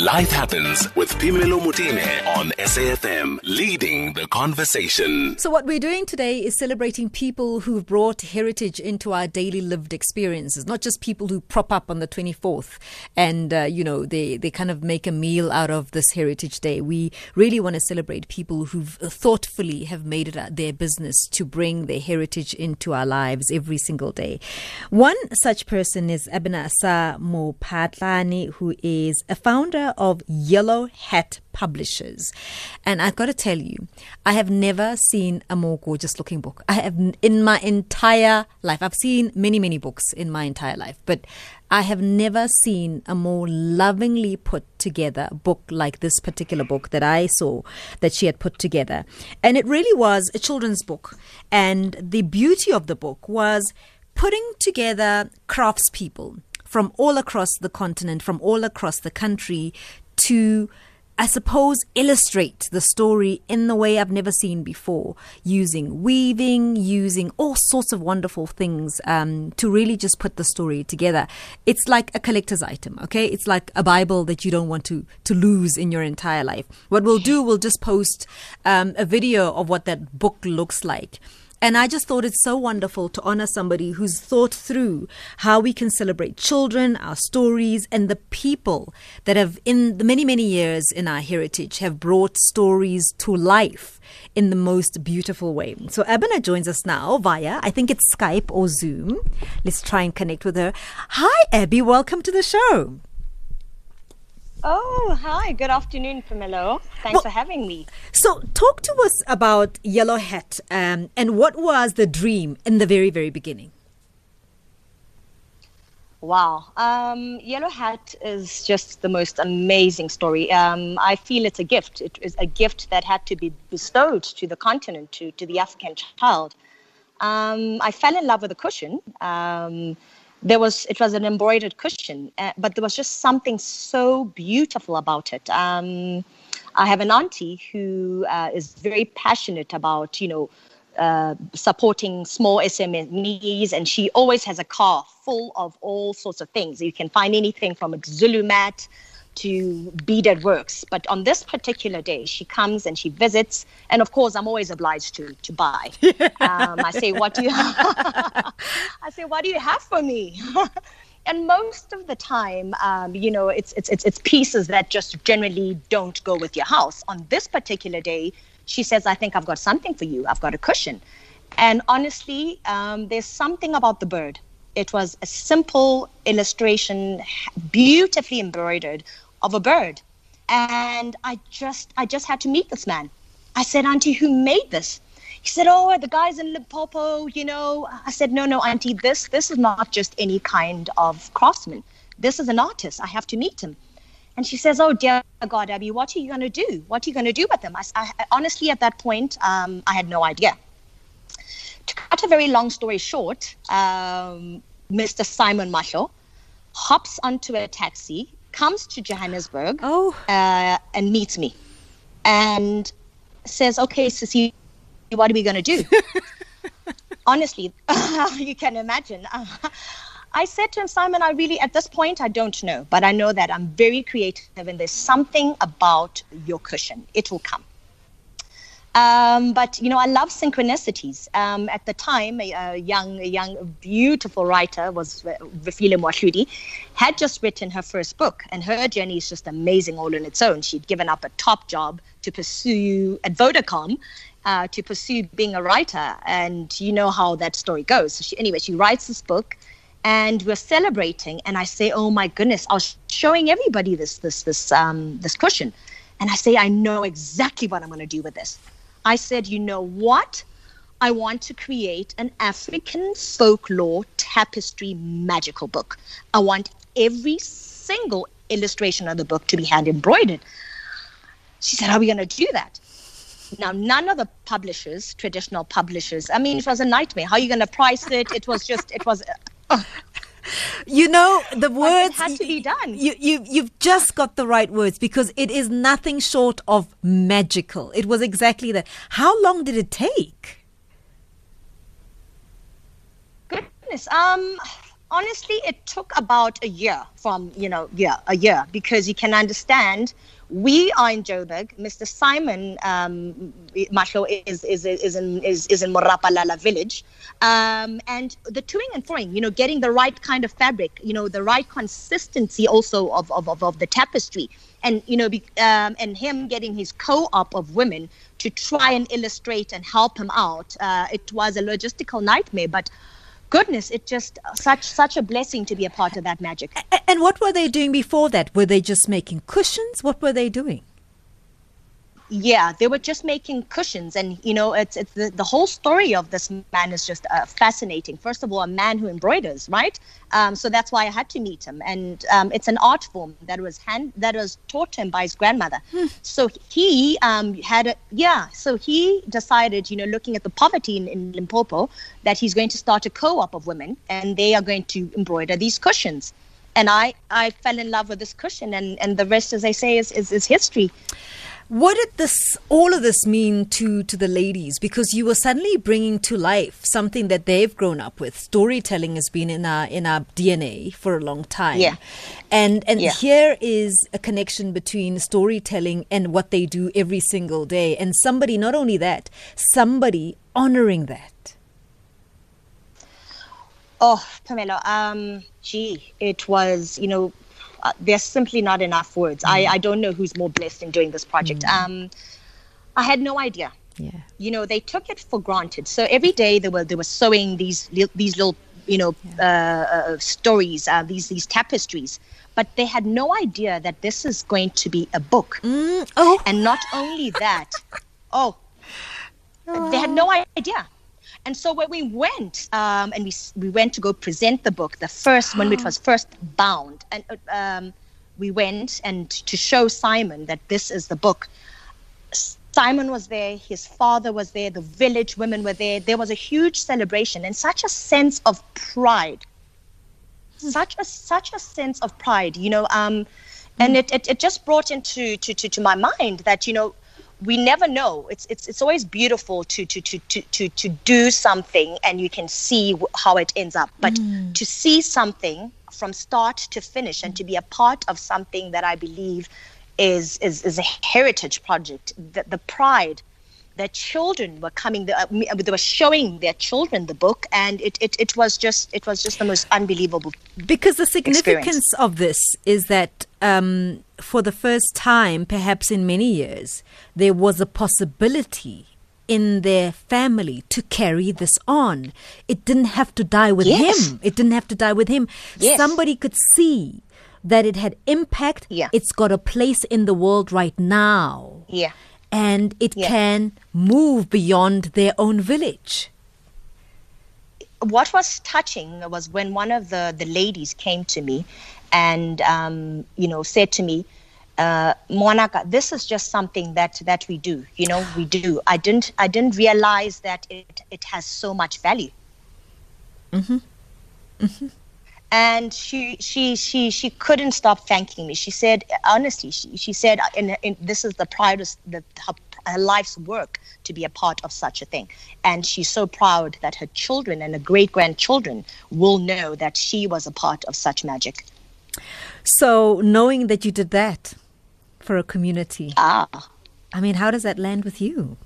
Life Happens with Phemelo Motene on SAFM, leading the conversation. So, what we're doing today is celebrating people who've brought heritage into our daily lived experiences, not just people who prop up on the 24th and, uh, you know, they, they kind of make a meal out of this Heritage Day. We really want to celebrate people who've thoughtfully have made it their business to bring their heritage into our lives every single day. One such person is Abena-Saah Mophatlane, who is a founder of Yellow Hat Publishers. And I've got to tell you, I have never seen a more gorgeous looking book. I have in my entire life. I've seen many, many books in my entire life, but I have never seen a more lovingly put together book like this particular book that I saw that she had put together. And it really was a children's book. And the beauty of the book was putting together craftspeople from all across the continent, from all across the country to I suppose, illustrate the story in the way I've never seen before, using weaving, using all sorts of wonderful things um, to really just put the story together. It's like a collector's item, okay? It's like a Bible that you don't want to, to lose in your entire life. What we'll do, we'll just post um, a video of what that book looks like. And I just thought it's so wonderful to honor somebody who's thought through how we can celebrate children, our stories, and the people that have, in the many, many years in our heritage, have brought stories to life in the most beautiful way. So Abena joins us now via, I think it's Skype or Zoom. Let's try and connect with her. Hi, Abby. Welcome to the show. Oh, hi. Good afternoon, Phemelo. Thanks well, for having me. So, talk to us about Yellow Hat um, and what was the dream in the very, very beginning? Wow. Um, Yellow Hat is just the most amazing story. Um, I feel it's a gift. It is a gift that had to be bestowed to the continent, to, to the African child. Um, I fell in love with a cushion. There was it was an embroidered cushion, uh, but there was just something so beautiful about it. Um, I have an auntie who uh, is very passionate about you know uh, supporting small SMEs, and she always has a car full of all sorts of things. You can find anything from a Zulu mat to be beaded works. But on this particular day, she comes and she visits, and of course, I'm always obliged to to buy. um, I say, "What do you?" I say, "What do you have for me?" and most of the time, um, you know, it's, it's it's it's pieces that just generally don't go with your house. On this particular day, she says, "I think I've got something for you. I've got a cushion." And honestly, um, there's something about the bird it was a simple illustration, beautifully embroidered, of a bird. And I just, I just had to meet this man. I said, Auntie, who made this? He said, Oh, the guys in Limpopo, you know. I said, No, no, Auntie, this, this is not just any kind of craftsman. This is an artist. I have to meet him. And she says, Oh, dear God, Abby, what are you going to do? What are you going to do with them? I, I, honestly, at that point, um, I had no idea to cut a very long story short, um, Mr. Simon Marshall hops onto a taxi, comes to Johannesburg, oh. uh, and meets me, and says, "Okay, Sissy, what are we going to do?" Honestly, you can imagine. I said to him, Simon, I really, at this point, I don't know, but I know that I'm very creative and there's something about your cushion. It will come. Um, but you know, I love synchronicities. Um, at the time, a, a, young, a young, beautiful writer was Refiloe Moahloli, had just written her first book, and her journey is just amazing all on its own. She'd given up a top job to pursue at Vodacom. Uh, to pursue being a writer, and you know how that story goes. So she, anyway, she writes this book, and we're celebrating. And I say, "Oh my goodness!" I was showing everybody this this this um, this cushion, and I say, "I know exactly what I'm going to do with this." I said, you know what? I want to create an African folklore tapestry magical book. I want every single illustration of the book to be hand embroidered. She said, How are we going to do that? Now, none of the publishers, traditional publishers, I mean, it was a nightmare. How are you going to price it? It was just, it was. Uh, you know the words had to be done. You you you've just got the right words because it is nothing short of magical. It was exactly that. How long did it take? Goodness, um, honestly, it took about a year from, you know, yeah, a year because you can understand we are in Joburg. Mr. Simon um, is, is, is in, is, is in Morapalala village. Um, and the toing and froing, you know, getting the right kind of fabric, you know, the right consistency also of, of, of, of the tapestry. And, you know, be, um, and him getting his co-op of women to try and illustrate and help him out. Uh, it was a logistical nightmare, but goodness, it just uh, such such a blessing to be a part of that magic. And what were they doing before that? Were they just making cushions? What were they doing? Yeah they were just making cushions and you know it's it's the, the whole story of this man is just uh, fascinating. First of all a man who embroiders right? Um, so that's why i had to meet him and um, it's an art form that was hand that was taught to him by his grandmother. Hmm. so he um, had a yeah so he decided you know looking at the poverty in, in limpopo that he's going to start a co-op of women and they are going to embroider these cushions. And I, I fell in love with this cushion and, and the rest as I say is, is, is history what did this, all of this mean to, to the ladies? Because you were suddenly bringing to life something that they've grown up with. Storytelling has been in our, in our DNA for a long time. Yeah. And, and yeah. here is a connection between storytelling and what they do every single day. And somebody, not only that, somebody honoring that. Oh, Phemelo, um, gee, it was, you know, uh, there's simply not enough words. Mm. I, I don't know who's more blessed in doing this project. Mm. Um, I had no idea. Yeah. You know, they took it for granted. So every day they were they were sewing these these little you know yeah. uh, uh, stories, uh, these these tapestries, but they had no idea that this is going to be a book. Mm. Oh. And not only that, oh, oh, they had no idea. And so when we went, um, and we we went to go present the book, the first when it was first bound, and um, we went and to show Simon that this is the book. Simon was there, his father was there, the village women were there. There was a huge celebration and such a sense of pride. Hmm. Such a such a sense of pride, you know. Um, and it, it, it just brought into to, to, to my mind that you know we never know. It's it's it's always beautiful to to to to to to do something and you can see how it ends up. But mm. to see something from start to finish and to be a part of something that I believe is is is a heritage project. The the pride their children were coming uh, they were showing their children the book and it, it, it was just it was just the most unbelievable because the significance experience. of this is that um, for the first time perhaps in many years there was a possibility in their family to carry this on it didn't have to die with yes. him it didn't have to die with him yes. somebody could see that it had impact yeah. it's got a place in the world right now yeah and it yeah. can move beyond their own village. What was touching was when one of the, the ladies came to me and, um, you know, said to me, uh, this is just something that, that we do, you know, we do. I didn't, I didn't realize that it, it has so much value. Mm-hmm. Mm-hmm and she she she she couldn't stop thanking me. She said honestly she, she said in, this is the proudest the her, her, life's work to be a part of such a thing. And she's so proud that her children and her great grandchildren will know that she was a part of such magic. So knowing that you did that for a community ah. I mean how does that land with you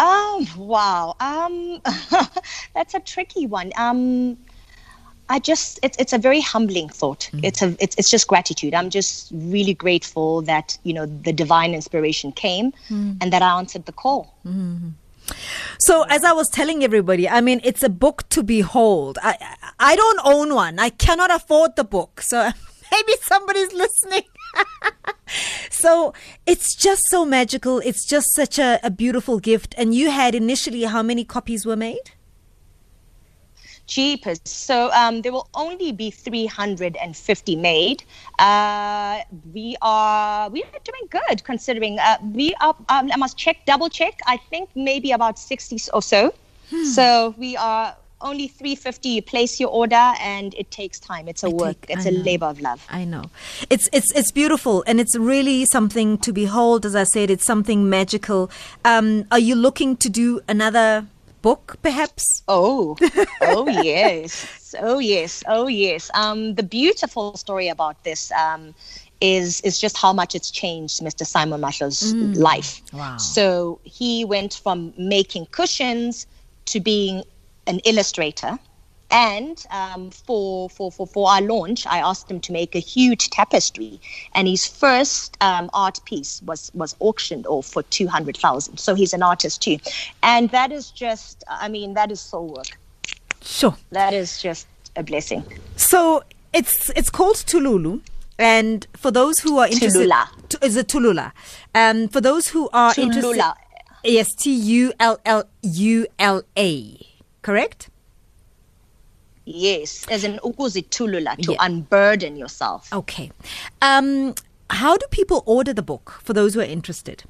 Um, wow. Um, that's a tricky one. Um, I just it's it's a very humbling thought. Mm. It's a it's it's just gratitude. I'm just really grateful that you know the divine inspiration came mm. and that I answered the call. Mm. So as I was telling everybody, I mean it's a book to behold. I I don't own one. I cannot afford the book. So maybe somebody's listening. so it's just so magical. It's just such a, a beautiful gift. And you had initially how many copies were made? Jeepers. So um, there will only be 350 made. Uh, we are we are doing good considering uh, we are. Um, I must check, double check. I think maybe about 60 or so. Hmm. So we are only 350 you place your order and it takes time it's a I work take, it's I a know. labor of love i know it's it's it's beautiful and it's really something to behold as i said it's something magical um, are you looking to do another book, perhaps? Oh, oh yes, oh yes, oh yes. Um, the beautiful story about this um, is is just how much it's changed Mr. Simon Mahlo's life. Wow. So he went from making cushions to being an illustrator. And um, for, for, for, for our launch, I asked him to make a huge tapestry. And his first um, art piece was, was auctioned off for 200,000. So he's an artist too. And that is just, I mean, that is soul work. Sure. That is just a blessing. So it's it's called Tululu. And for those who are interested, Tullula. Tu- is it Tullula? Um, for those who are interested, Tullula. yes, T U L L U L A, correct? Yes, as an ukuzitulula, to Yeah. unburden yourself. Okay. Um, how do people order the book for those who are interested?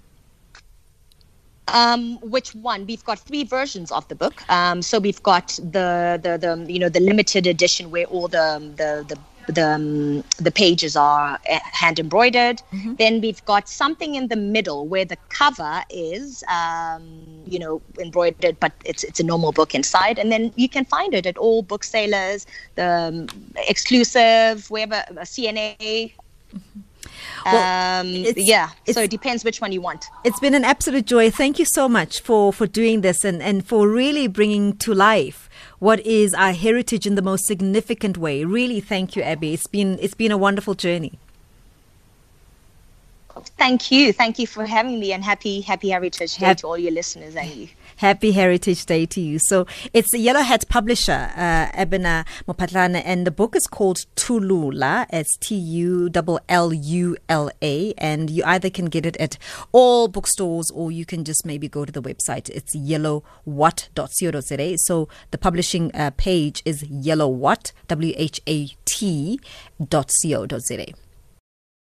Um, which one? We've got three versions of the book. Um, so we've got the, the the you know the limited edition where all the the the the, um, the pages are uh, hand embroidered. Then we've got something in the middle where the cover is, um, you know, embroidered, but it's it's a normal book inside. And then you can find it at all booksellers, the um, exclusive, wherever uh, CNA. Well, um, it's- yeah, it's- so it depends which one you want. It's been an absolute joy. Thank you so much for, for doing this and, and for really bringing to life what is our heritage in the most significant way. Really, thank you, Abby. It's been it's been a wonderful journey. Thank you. Thank you for having me and happy happy Heritage Day Hap- to all your listeners and you. Happy Heritage Day to you. So it's the Yellow Hat publisher, uh, Abena Mophatlane, and the book is called Tullula. It's T U L L U L A, and you either can get it at all bookstores or you can just maybe go to the website. It's yellowwhat.co.za. So the publishing uh, page is yellowwhat, W H A T dot co.za.